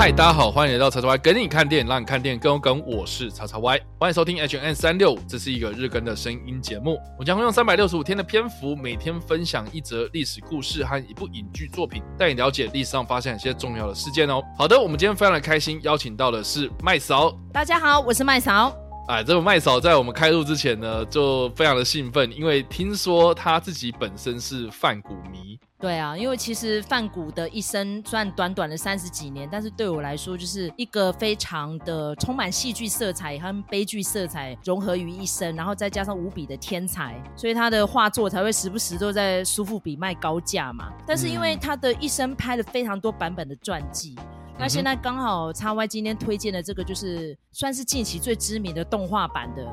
嗨，大家好，欢迎来到叉叉 Y 跟你看电影，让你看电影更有梗。我是叉叉 Y，欢迎收听 H N 三六五，这是一个日更的声音节目。我将会用三百六十五天的篇幅，每天分享一则历史故事和一部影剧作品，带你了解历史上发生一些重要的事件哦。好的，我们今天非常的开心，邀请到的是麦嫂。大家好，我是麦嫂。哎，这个麦嫂在我们开录之前呢，就非常的兴奋，因为听说她自己本身是泛古迷。对啊，因为其实范谷的一生虽然短短的三十几年，但是对我来说就是一个非常的充满戏剧色彩和悲剧色彩融合于一身，然后再加上无比的天才，所以他的画作才会时不时都在苏富比卖高价嘛。但是因为他的一生拍了非常多版本的传记。那现在刚好叉 Y 今天推荐的这个，就是算是近期最知名的动画版的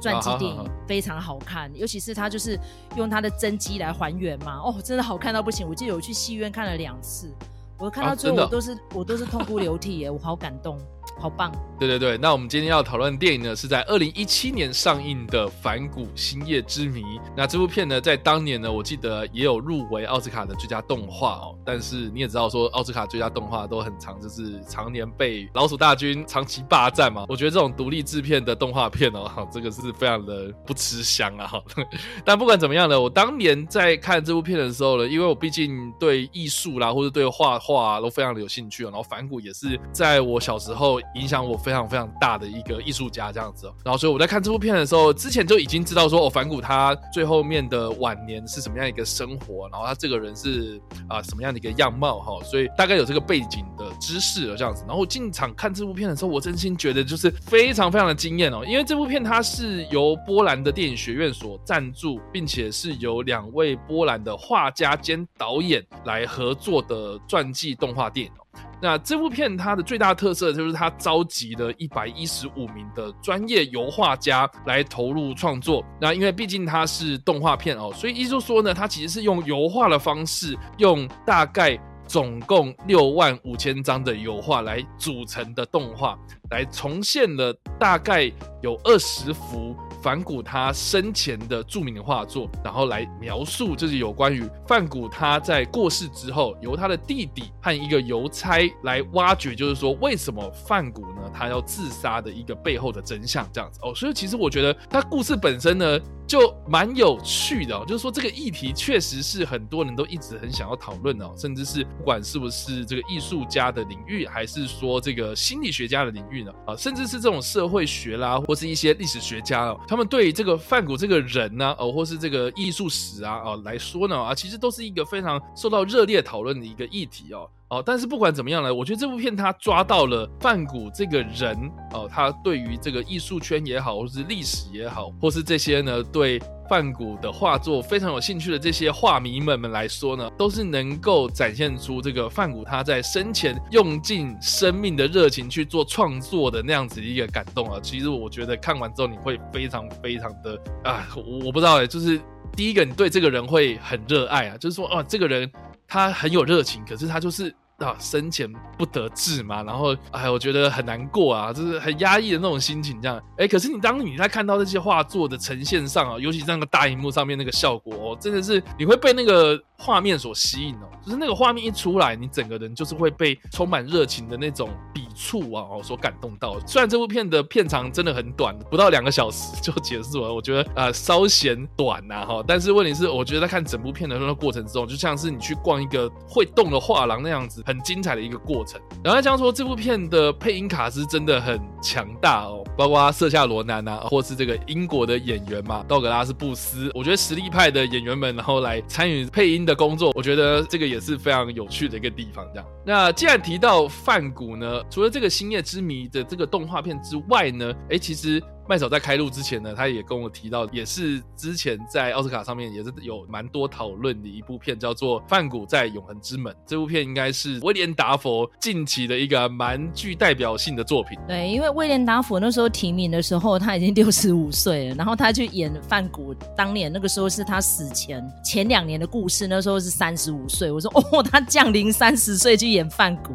传记电影，非常好看。尤其是他就是用他的真机来还原嘛，哦，真的好看到不行。我记得我去戏院看了两次，我看到最后我都是我都是痛哭流涕耶，我好感动。好棒！对对对，那我们今天要讨论的电影呢，是在二零一七年上映的《反骨星夜之谜》。那这部片呢，在当年呢，我记得也有入围奥斯卡的最佳动画哦。但是你也知道，说奥斯卡最佳动画都很长，就是常年被老鼠大军长期霸占嘛。我觉得这种独立制片的动画片哦，这个是非常的不吃香啊。但不管怎么样呢，我当年在看这部片的时候呢，因为我毕竟对艺术啦，或者对画画都非常的有兴趣哦。然后反骨也是在我小时候。影响我非常非常大的一个艺术家这样子，然后所以我在看这部片的时候，之前就已经知道说，哦，反骨他最后面的晚年是什么样一个生活，然后他这个人是啊什么样的一个样貌哈，所以大概有这个背景的知识了这样子。然后进场看这部片的时候，我真心觉得就是非常非常的惊艳哦，因为这部片它是由波兰的电影学院所赞助，并且是由两位波兰的画家兼导演来合作的传记动画电影。那这部片它的最大特色就是它召集了一百一十五名的专业油画家来投入创作。那因为毕竟它是动画片哦，所以意思说呢，它其实是用油画的方式，用大概总共六万五千张的油画来组成的动画，来重现了大概有二十幅。梵谷他生前的著名的画作，然后来描述，就是有关于梵谷他在过世之后，由他的弟弟和一个邮差来挖掘，就是说为什么梵谷呢他要自杀的一个背后的真相，这样子哦。所以其实我觉得他故事本身呢。就蛮有趣的，就是说这个议题确实是很多人都一直很想要讨论的，甚至是不管是不是这个艺术家的领域，还是说这个心理学家的领域啊，甚至是这种社会学啦，或是一些历史学家哦，他们对这个范谷这个人呢，哦，或是这个艺术史啊，哦来说呢，啊，其实都是一个非常受到热烈讨论的一个议题哦。哦，但是不管怎么样呢，我觉得这部片它抓到了范谷这个人哦，他对于这个艺术圈也好，或是历史也好，或是这些呢对范谷的画作非常有兴趣的这些画迷们们来说呢，都是能够展现出这个范谷他在生前用尽生命的热情去做创作的那样子一个感动啊。其实我觉得看完之后你会非常非常的啊，我不知道哎，就是第一个你对这个人会很热爱啊，就是说哦，这个人。他很有热情，可是他就是啊生前不得志嘛，然后哎，我觉得很难过啊，就是很压抑的那种心情这样。哎，可是你当你在看到这些画作的呈现上啊，尤其那个大荧幕上面那个效果，哦，真的是你会被那个画面所吸引哦。就是那个画面一出来，你整个人就是会被充满热情的那种笔触啊哦所感动到。虽然这部片的片长真的很短，不到两个小时就结束了，我觉得啊稍显短呐哈。但是问题是，我觉得在看整部片的那个过程之中，就像是你去逛一个会动的画廊那样子，很精彩的一个过程。然后这样说，这部片的配音卡是真的很强大哦，包括瑟夏罗南啊，或是这个英国的演员嘛，道格拉斯布斯，我觉得实力派的演员们，然后来参与配音的工作，我觉得这个也是非常有趣的一个地方。这样，那既然提到范谷呢，除了这个《星夜之谜》的这个动画片之外呢，哎，其实。麦嫂在开录之前呢，他也跟我提到，也是之前在奥斯卡上面也是有蛮多讨论的一部片，叫做《范谷在永恒之门》。这部片应该是威廉达佛近期的一个蛮具代表性的作品。对，因为威廉达佛那时候提名的时候，他已经六十五岁了，然后他去演范谷，当年那个时候是他死前前两年的故事，那时候是三十五岁。我说哦，他降临三十岁去演范谷，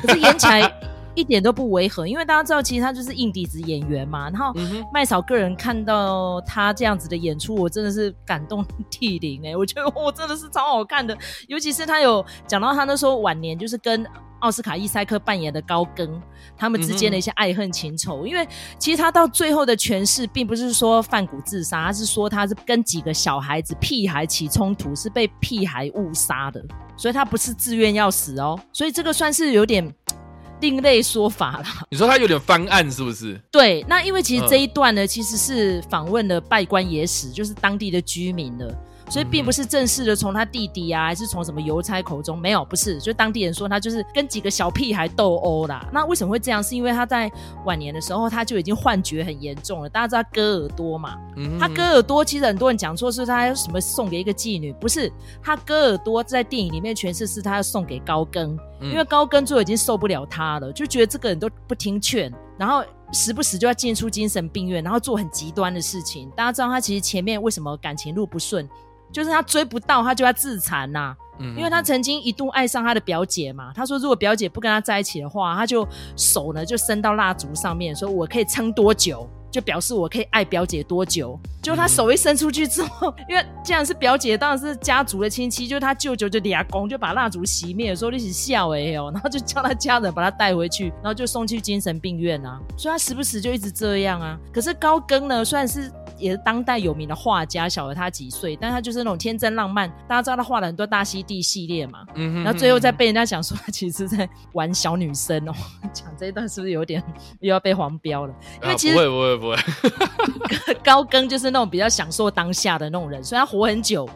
可是演起来。一点都不违和，因为大家知道，其实他就是硬底子演员嘛。然后麦嫂个人看到他这样子的演出，我真的是感动 涕零哎！我觉得我真的是超好看的，尤其是他有讲到他那时候晚年就是跟奥斯卡伊塞克扮演的高更他们之间的一些爱恨情仇。因为其实他到最后的诠释，并不是说范谷自杀，他是说他是跟几个小孩子屁孩起冲突，是被屁孩误杀的，所以他不是自愿要死哦。所以这个算是有点另类说法了。你说他有点翻案是不是？对，那因为其实这一段呢，其实是访问了拜官野史，就是当地的居民的。所以并不是正式的从他弟弟啊，还是从什么邮差口中没有，不是，就当地人说他就是跟几个小屁孩斗殴啦。那为什么会这样？是因为他在晚年的时候他就已经幻觉很严重了。大家知道割耳朵嘛？他割耳朵，其实很多人讲错是他什么送给一个妓女，不是他割耳朵在电影里面诠释是他要送给高更，因为高跟就已经受不了他了，就觉得这个人都不听劝，然后时不时就要进出精神病院，然后做很极端的事情。大家知道他其实前面为什么感情路不顺？就是他追不到，他就要自残呐。嗯，因为他曾经一度爱上他的表姐嘛。他说，如果表姐不跟他在一起的话，他就手呢就伸到蜡烛上面，说我可以撑多久，就表示我可以爱表姐多久。就他手一伸出去之后，因为既然是表姐，当然是家族的亲戚，就他舅舅就俩公就把蜡烛熄灭，说一起笑哎哦，然后就叫他家人把他带回去，然后就送去精神病院啊。所以他时不时就一直这样啊。可是高更呢，虽然是。也是当代有名的画家，小了他几岁，但他就是那种天真浪漫。大家知道他画了很多大溪地系列嘛，然后最后再被人家讲说他其实在玩小女生哦。讲这一段是不是有点又要被黄标了？因为其实不会不会不会，高更就是那种比较享受当下的那种人，所以他活很久。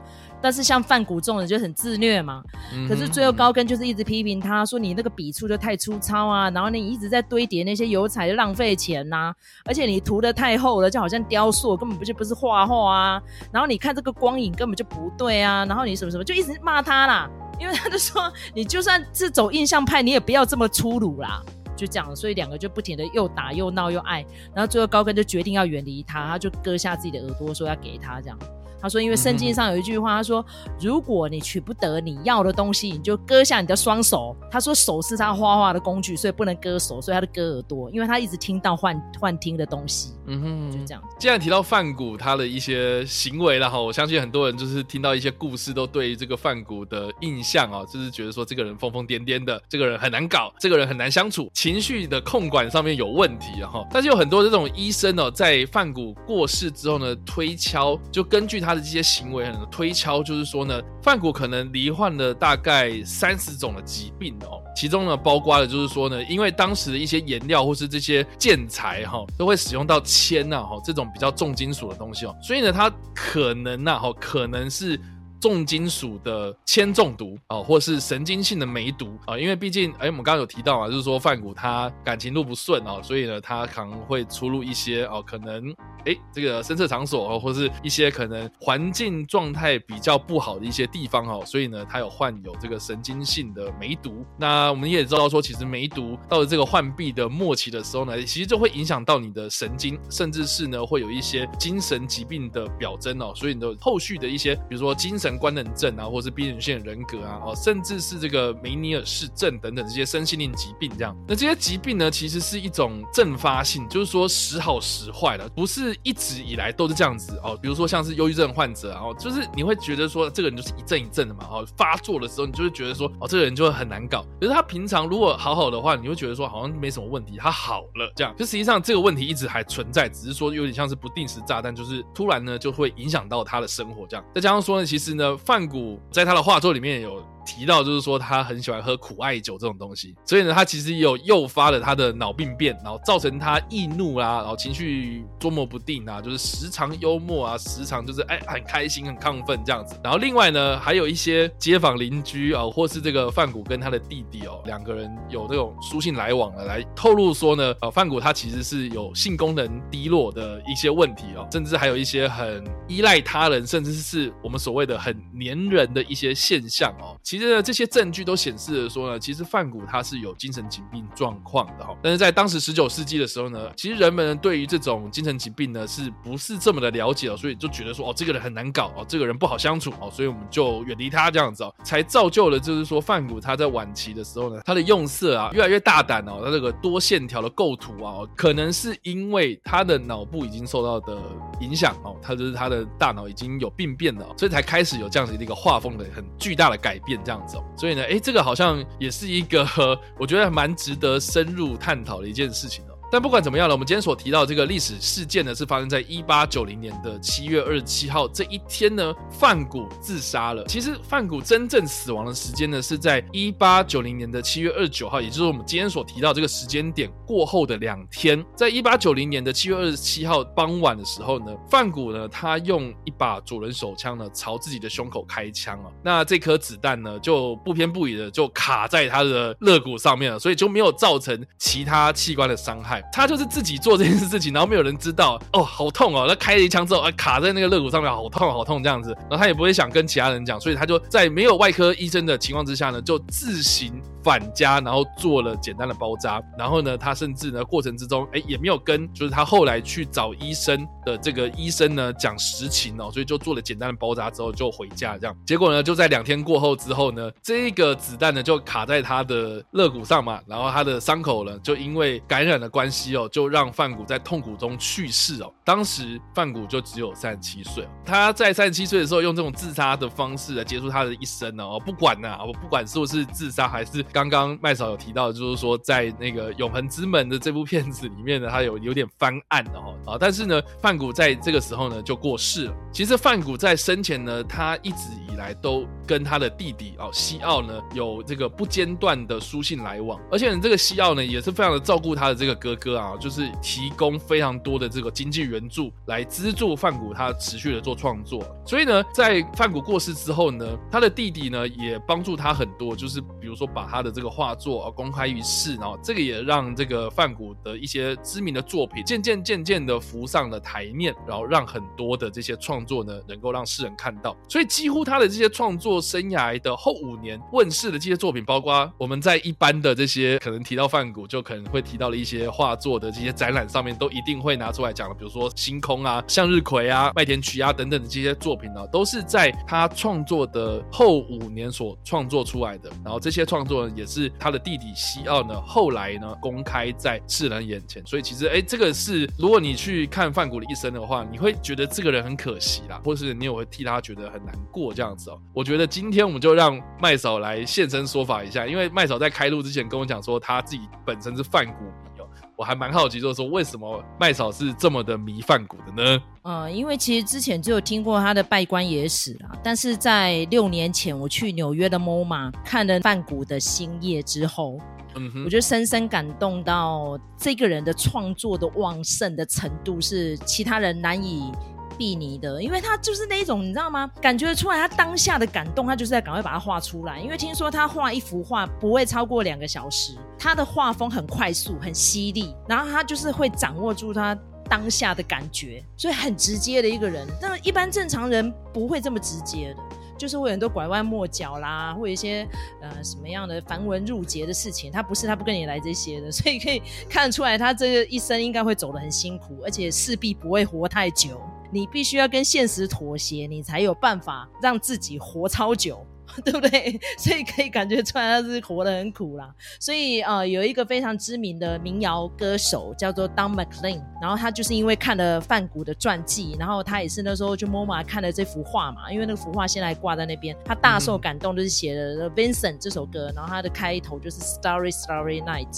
但是像范谷这种人就很自虐嘛，可是最后高更就是一直批评他说你那个笔触就太粗糙啊，然后你一直在堆叠那些油彩就浪费钱呐，而且你涂的太厚了，就好像雕塑，根本不就不是画画啊，然后你看这个光影根本就不对啊，然后你什么什么就一直骂他啦，因为他就说你就算是走印象派，你也不要这么粗鲁啦，就这样，所以两个就不停的又打又闹又爱，然后最后高更就决定要远离他，他就割下自己的耳朵说要给他这样。他说：“因为圣经上有一句话，他说，如果你取不得你要的东西，你就割下你的双手。他说手是他画画的工具，所以不能割手，所以他的割耳朵，因为他一直听到幻幻听的东西。嗯哼，就这样。既然提到范谷他的一些行为了哈，我相信很多人就是听到一些故事，都对这个范谷的印象啊，就是觉得说这个人疯疯癫癫的，这个人很难搞，这个人很难相处，情绪的控管上面有问题哈。但是有很多这种医生哦，在范谷过世之后呢，推敲就根据他。的这些行为很推敲，就是说呢，范谷可能罹患了大概三十种的疾病哦，其中呢包括了就是说呢，因为当时的一些颜料或是这些建材哈，都会使用到铅呐哈这种比较重金属的东西哦，所以呢，他可能呐哈可能是。重金属的铅中毒啊，或是神经性的梅毒啊，因为毕竟，哎，我们刚刚有提到啊，就是说范谷他感情路不顺啊，所以呢，他可能会出入一些哦，可能哎，这个声色场所哦，或是一些可能环境状态比较不好的一些地方哦，所以呢，他有患有这个神经性的梅毒。那我们也知道说，其实梅毒到了这个患病的末期的时候呢，其实就会影响到你的神经，甚至是呢，会有一些精神疾病的表征哦，所以你的后续的一些，比如说精神。官能症啊，或是边缘性人格啊，哦，甚至是这个梅尼尔氏症等等这些身心灵疾病，这样，那这些疾病呢，其实是一种阵发性，就是说时好时坏的，不是是一直以来都是这样子哦。比如说像是忧郁症患者，哦，就是你会觉得说这个人就是一阵一阵的嘛，哦，发作的时候你就会觉得说哦，这个人就会很难搞。可是他平常如果好好的话，你会觉得说好像没什么问题，他好了这样。就实际上这个问题一直还存在，只是说有点像是不定时炸弹，就是突然呢就会影响到他的生活这样。再加上说呢，其实呢。范谷在他的画作里面有。提到就是说他很喜欢喝苦艾酒这种东西，所以呢，他其实有诱发了他的脑病变，然后造成他易怒啊，然后情绪捉摸不定啊，就是时常幽默啊，时常就是哎很开心很亢奋这样子。然后另外呢，还有一些街坊邻居啊，或是这个范谷跟他的弟弟哦，两个人有这种书信来往的，来透露说呢，呃，范谷他其实是有性功能低落的一些问题哦，甚至还有一些很依赖他人，甚至是我们所谓的很黏人的一些现象哦。其实呢，这些证据都显示了说呢，其实范谷他是有精神疾病状况的哈。但是在当时十九世纪的时候呢，其实人们对于这种精神疾病呢，是不是这么的了解哦？所以就觉得说，哦，这个人很难搞哦，这个人不好相处哦，所以我们就远离他这样子哦，才造就了就是说范谷他在晚期的时候呢，他的用色啊越来越大胆哦，他这个多线条的构图啊，可能是因为他的脑部已经受到的影响哦，他就是他的大脑已经有病变了，所以才开始有这样子的一个画风的很巨大的改变。这样子。所以呢，哎，这个好像也是一个 我觉得蛮值得深入探讨的一件事情哦。但不管怎么样了，我们今天所提到这个历史事件呢，是发生在一八九零年的七月二十七号这一天呢，范谷自杀了。其实范谷真正死亡的时间呢，是在一八九零年的七月二十九号，也就是我们今天所提到这个时间点过后的两天，在一八九零年的七月二十七号傍晚的时候呢，范谷呢，他用一把左轮手枪呢，朝自己的胸口开枪啊。那这颗子弹呢，就不偏不倚的就卡在他的肋骨上面了，所以就没有造成其他器官的伤害。他就是自己做这件事情，然后没有人知道哦，好痛哦！他开了一枪之后，啊，卡在那个肋骨上面，好痛好痛这样子。然后他也不会想跟其他人讲，所以他就在没有外科医生的情况之下呢，就自行。返家，然后做了简单的包扎，然后呢，他甚至呢过程之中，哎，也没有跟就是他后来去找医生的这个医生呢讲实情哦，所以就做了简单的包扎之后就回家这样。结果呢，就在两天过后之后呢，这个子弹呢就卡在他的肋骨上嘛，然后他的伤口呢就因为感染的关系哦，就让范谷在痛苦中去世哦。当时范谷就只有三十七岁，他在三十七岁的时候用这种自杀的方式来结束他的一生呢哦，不管呢，我不管是不是自杀还是。刚刚麦嫂有提到，就是说在那个《永恒之门》的这部片子里面呢，他有有点翻案的哈啊，但是呢，范谷在这个时候呢就过世了。其实范谷在生前呢，他一直以来都跟他的弟弟哦西奥呢有这个不间断的书信来往，而且这个西奥呢也是非常的照顾他的这个哥哥啊，就是提供非常多的这个经济援助来资助范谷他持续的做创作。所以呢，在范谷过世之后呢，他的弟弟呢也帮助他很多，就是比如说把他的这个画作啊公开于世，然后这个也让这个范谷的一些知名的作品渐渐渐渐的浮上了台面，然后让很多的这些创作呢能够让世人看到。所以几乎他的这些创作生涯的后五年问世的这些作品，包括我们在一般的这些可能提到范谷，就可能会提到了一些画作的这些展览上面，都一定会拿出来讲的，比如说星空啊、向日葵啊、麦田曲啊等等的这些作品呢，都是在他创作的后五年所创作出来的。然后这些创作呢也是。他的弟弟西奥呢，后来呢公开在世人眼前，所以其实哎，这个是如果你去看范谷的一生的话，你会觉得这个人很可惜啦，或是你也会替他觉得很难过这样子哦。我觉得今天我们就让麦嫂来现身说法一下，因为麦嫂在开录之前跟我讲说，他自己本身是泛股迷哦，我还蛮好奇，就是说为什么麦嫂是这么的迷泛股的呢？呃，因为其实之前就有听过他的拜官野史啦，但是在六年前我去纽约的 MoMA 看了范谷的新叶之后，嗯哼，我就深深感动到这个人的创作的旺盛的程度是其他人难以比拟的，因为他就是那一种你知道吗？感觉出来他当下的感动，他就是在赶快把它画出来，因为听说他画一幅画不会超过两个小时，他的画风很快速很犀利，然后他就是会掌握住他。当下的感觉，所以很直接的一个人。那一般正常人不会这么直接的，就是会很多拐弯抹角啦，或一些呃什么样的繁文缛节的事情。他不是，他不跟你来这些的，所以可以看出来，他这个一生应该会走得很辛苦，而且势必不会活太久。你必须要跟现实妥协，你才有办法让自己活超久。对不对？所以可以感觉出来他是活得很苦啦。所以呃，有一个非常知名的民谣歌手叫做 Don McLean，然后他就是因为看了范谷的传记，然后他也是那时候就 MoMA 看了这幅画嘛，因为那个幅画现在挂在那边，他大受感动，就是写了 Vincent 这首歌，然后他的开头就是 Starry Starry Night，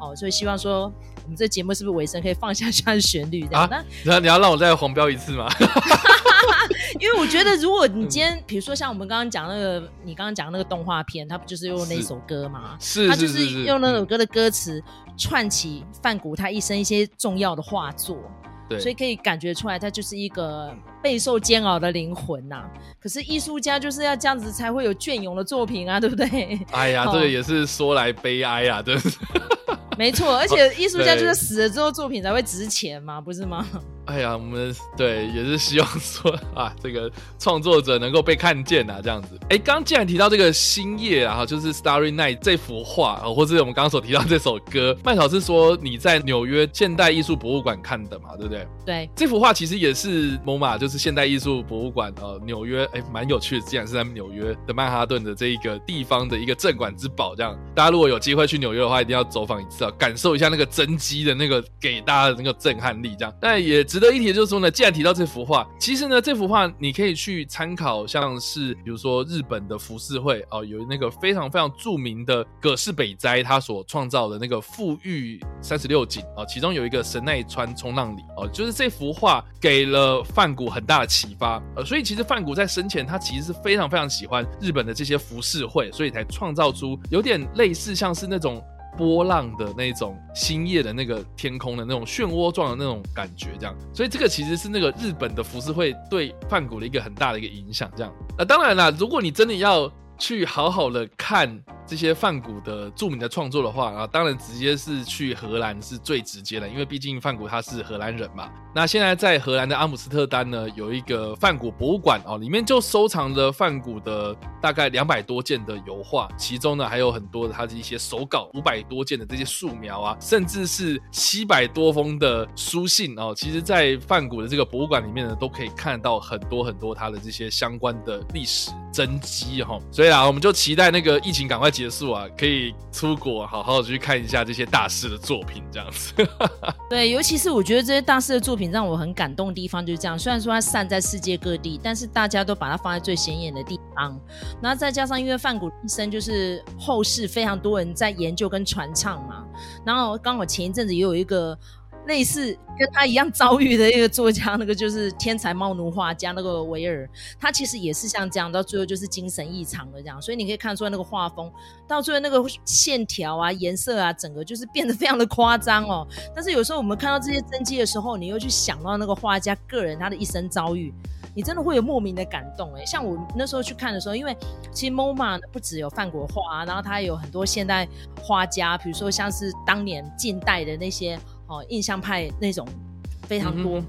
哦，所以希望说我们这节目是不是尾声可以放下 下旋律？啊，那你要让我再黄标一次吗？因为我觉得，如果你今天，比如说像我们刚刚讲那个，你刚刚讲那个动画片，它不就是用那首歌吗？是，他就是用那首歌的歌词串起范谷他一生一些重要的画作，对，所以可以感觉出来，他就是一个备受煎熬的灵魂呐。可是艺术家就是要这样子才会有隽永的作品啊，对不对？哎呀，这个也是说来悲哀啊，真是。没错，而且 艺术家就是死了之后作品才会值钱嘛，不是吗？哎呀，我们对也是希望说啊，这个创作者能够被看见啊，这样子。哎，刚既然提到这个星夜啊，就是《Starry Night》这幅画啊，或者我们刚刚所提到这首歌，麦草是说你在纽约现代艺术博物馆看的嘛，对不对？对，这幅画其实也是 MoMA，就是现代艺术博物馆呃，纽约哎，蛮有趣的，竟然是在纽约的曼哈顿的这一个地方的一个镇馆之宝。这样，大家如果有机会去纽约的话，一定要走访一次啊，感受一下那个真机的那个给大家的那个震撼力。这样，但也知。值得一提的就是说呢，既然提到这幅画，其实呢，这幅画你可以去参考，像是比如说日本的浮世绘哦，有那个非常非常著名的葛饰北斋他所创造的那个富裕三十六景啊，其中有一个神奈川冲浪里哦，就是这幅画给了范谷很大的启发，呃，所以其实范谷在生前他其实是非常非常喜欢日本的这些浮世绘，所以才创造出有点类似像是那种。波浪的那种星夜的那个天空的那种漩涡状的那种感觉，这样，所以这个其实是那个日本的浮世绘对梵谷的一个很大的一个影响，这样。那当然啦，如果你真的要去好好的看。这些梵谷的著名的创作的话啊，当然直接是去荷兰是最直接的，因为毕竟梵谷他是荷兰人嘛。那现在在荷兰的阿姆斯特丹呢，有一个梵谷博物馆哦，里面就收藏着梵谷的大概两百多件的油画，其中呢还有很多的他的一些手稿，五百多件的这些素描啊，甚至是七百多封的书信哦。其实，在梵谷的这个博物馆里面呢，都可以看到很多很多他的这些相关的历史真迹哈。所以啊，我们就期待那个疫情赶快结。结束啊，可以出国好好的去看一下这些大师的作品，这样子。对，尤其是我觉得这些大师的作品让我很感动的地方就是这样。虽然说它散在世界各地，但是大家都把它放在最显眼的地方。然后再加上因为范谷一生就是后世非常多人在研究跟传唱嘛。然后刚好前一阵子也有一个。类似跟他一样遭遇的一个作家，那个就是天才猫奴画家那个维尔，他其实也是像这样，到最后就是精神异常的这样，所以你可以看出来那个画风，到最后那个线条啊、颜色啊，整个就是变得非常的夸张哦。但是有时候我们看到这些真迹的时候，你又去想到那个画家个人他的一生遭遇，你真的会有莫名的感动哎。像我那时候去看的时候，因为其实 MoMA 不只有范国画，然后他有很多现代画家，比如说像是当年近代的那些。哦，印象派那种非常多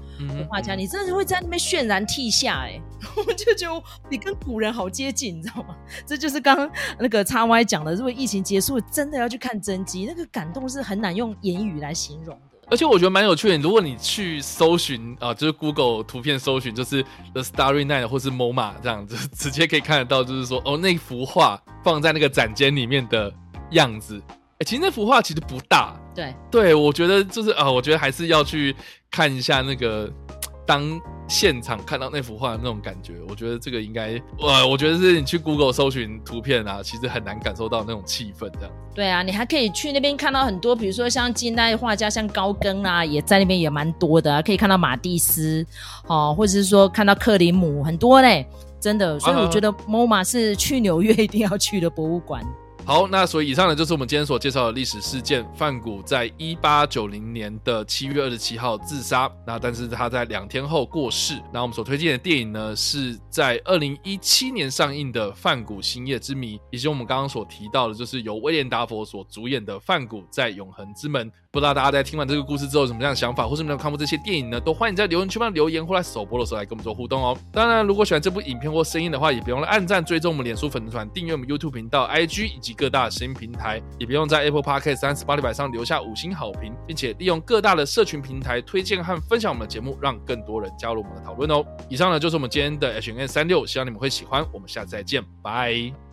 画家，你真的是会在那边渲然涕下哎，我就觉得你跟古人好接近，你知道吗？这就是刚刚那个叉 Y 讲的，如果疫情结束，真的要去看真迹，那个感动是很难用言语来形容的。而且我觉得蛮有趣的，如果你去搜寻啊，就是 Google 图片搜寻，就是 The Starry Night 或是 MoMA 这样子，直接可以看得到，就是说哦，那幅画放在那个展间里面的样子。哎其实那幅画其实不大，对对，我觉得就是啊，我觉得还是要去看一下那个 当现场看到那幅画的那种感觉。我觉得这个应该，呃，我觉得是你去 Google 搜寻图片啊，其实很难感受到那种气氛这样。对啊，你还可以去那边看到很多，比如说像近代画家，像高更啊，也在那边也蛮多的，可以看到马蒂斯哦，或者是说看到克林姆，很多嘞，真的。所以我觉得 MoMA 是去纽约一定要去的博物馆。好，那所以以上呢就是我们今天所介绍的历史事件。范谷在一八九零年的七月二十七号自杀，那但是他在两天后过世。那我们所推荐的电影呢，是在二零一七年上映的《范谷星夜之谜》，以及我们刚刚所提到的，就是由威廉达佛所主演的《范谷在永恒之门》。不知道大家在听完这个故事之后有什么样的想法，或是没有看过这些电影呢？都欢迎在留言区帮留言，或在首播的时候来跟我们做互动哦。当然，如果喜欢这部影片或声音的话，也别忘了按赞、追踪我们脸书粉丝团、订阅我们 YouTube 频道、IG 以及各大声音平台，也别用在 Apple Podcast 三十八里百上留下五星好评，并且利用各大的社群平台推荐和分享我们的节目，让更多人加入我们的讨论哦。以上呢就是我们今天的 H N 三六，希望你们会喜欢。我们下次再见，拜。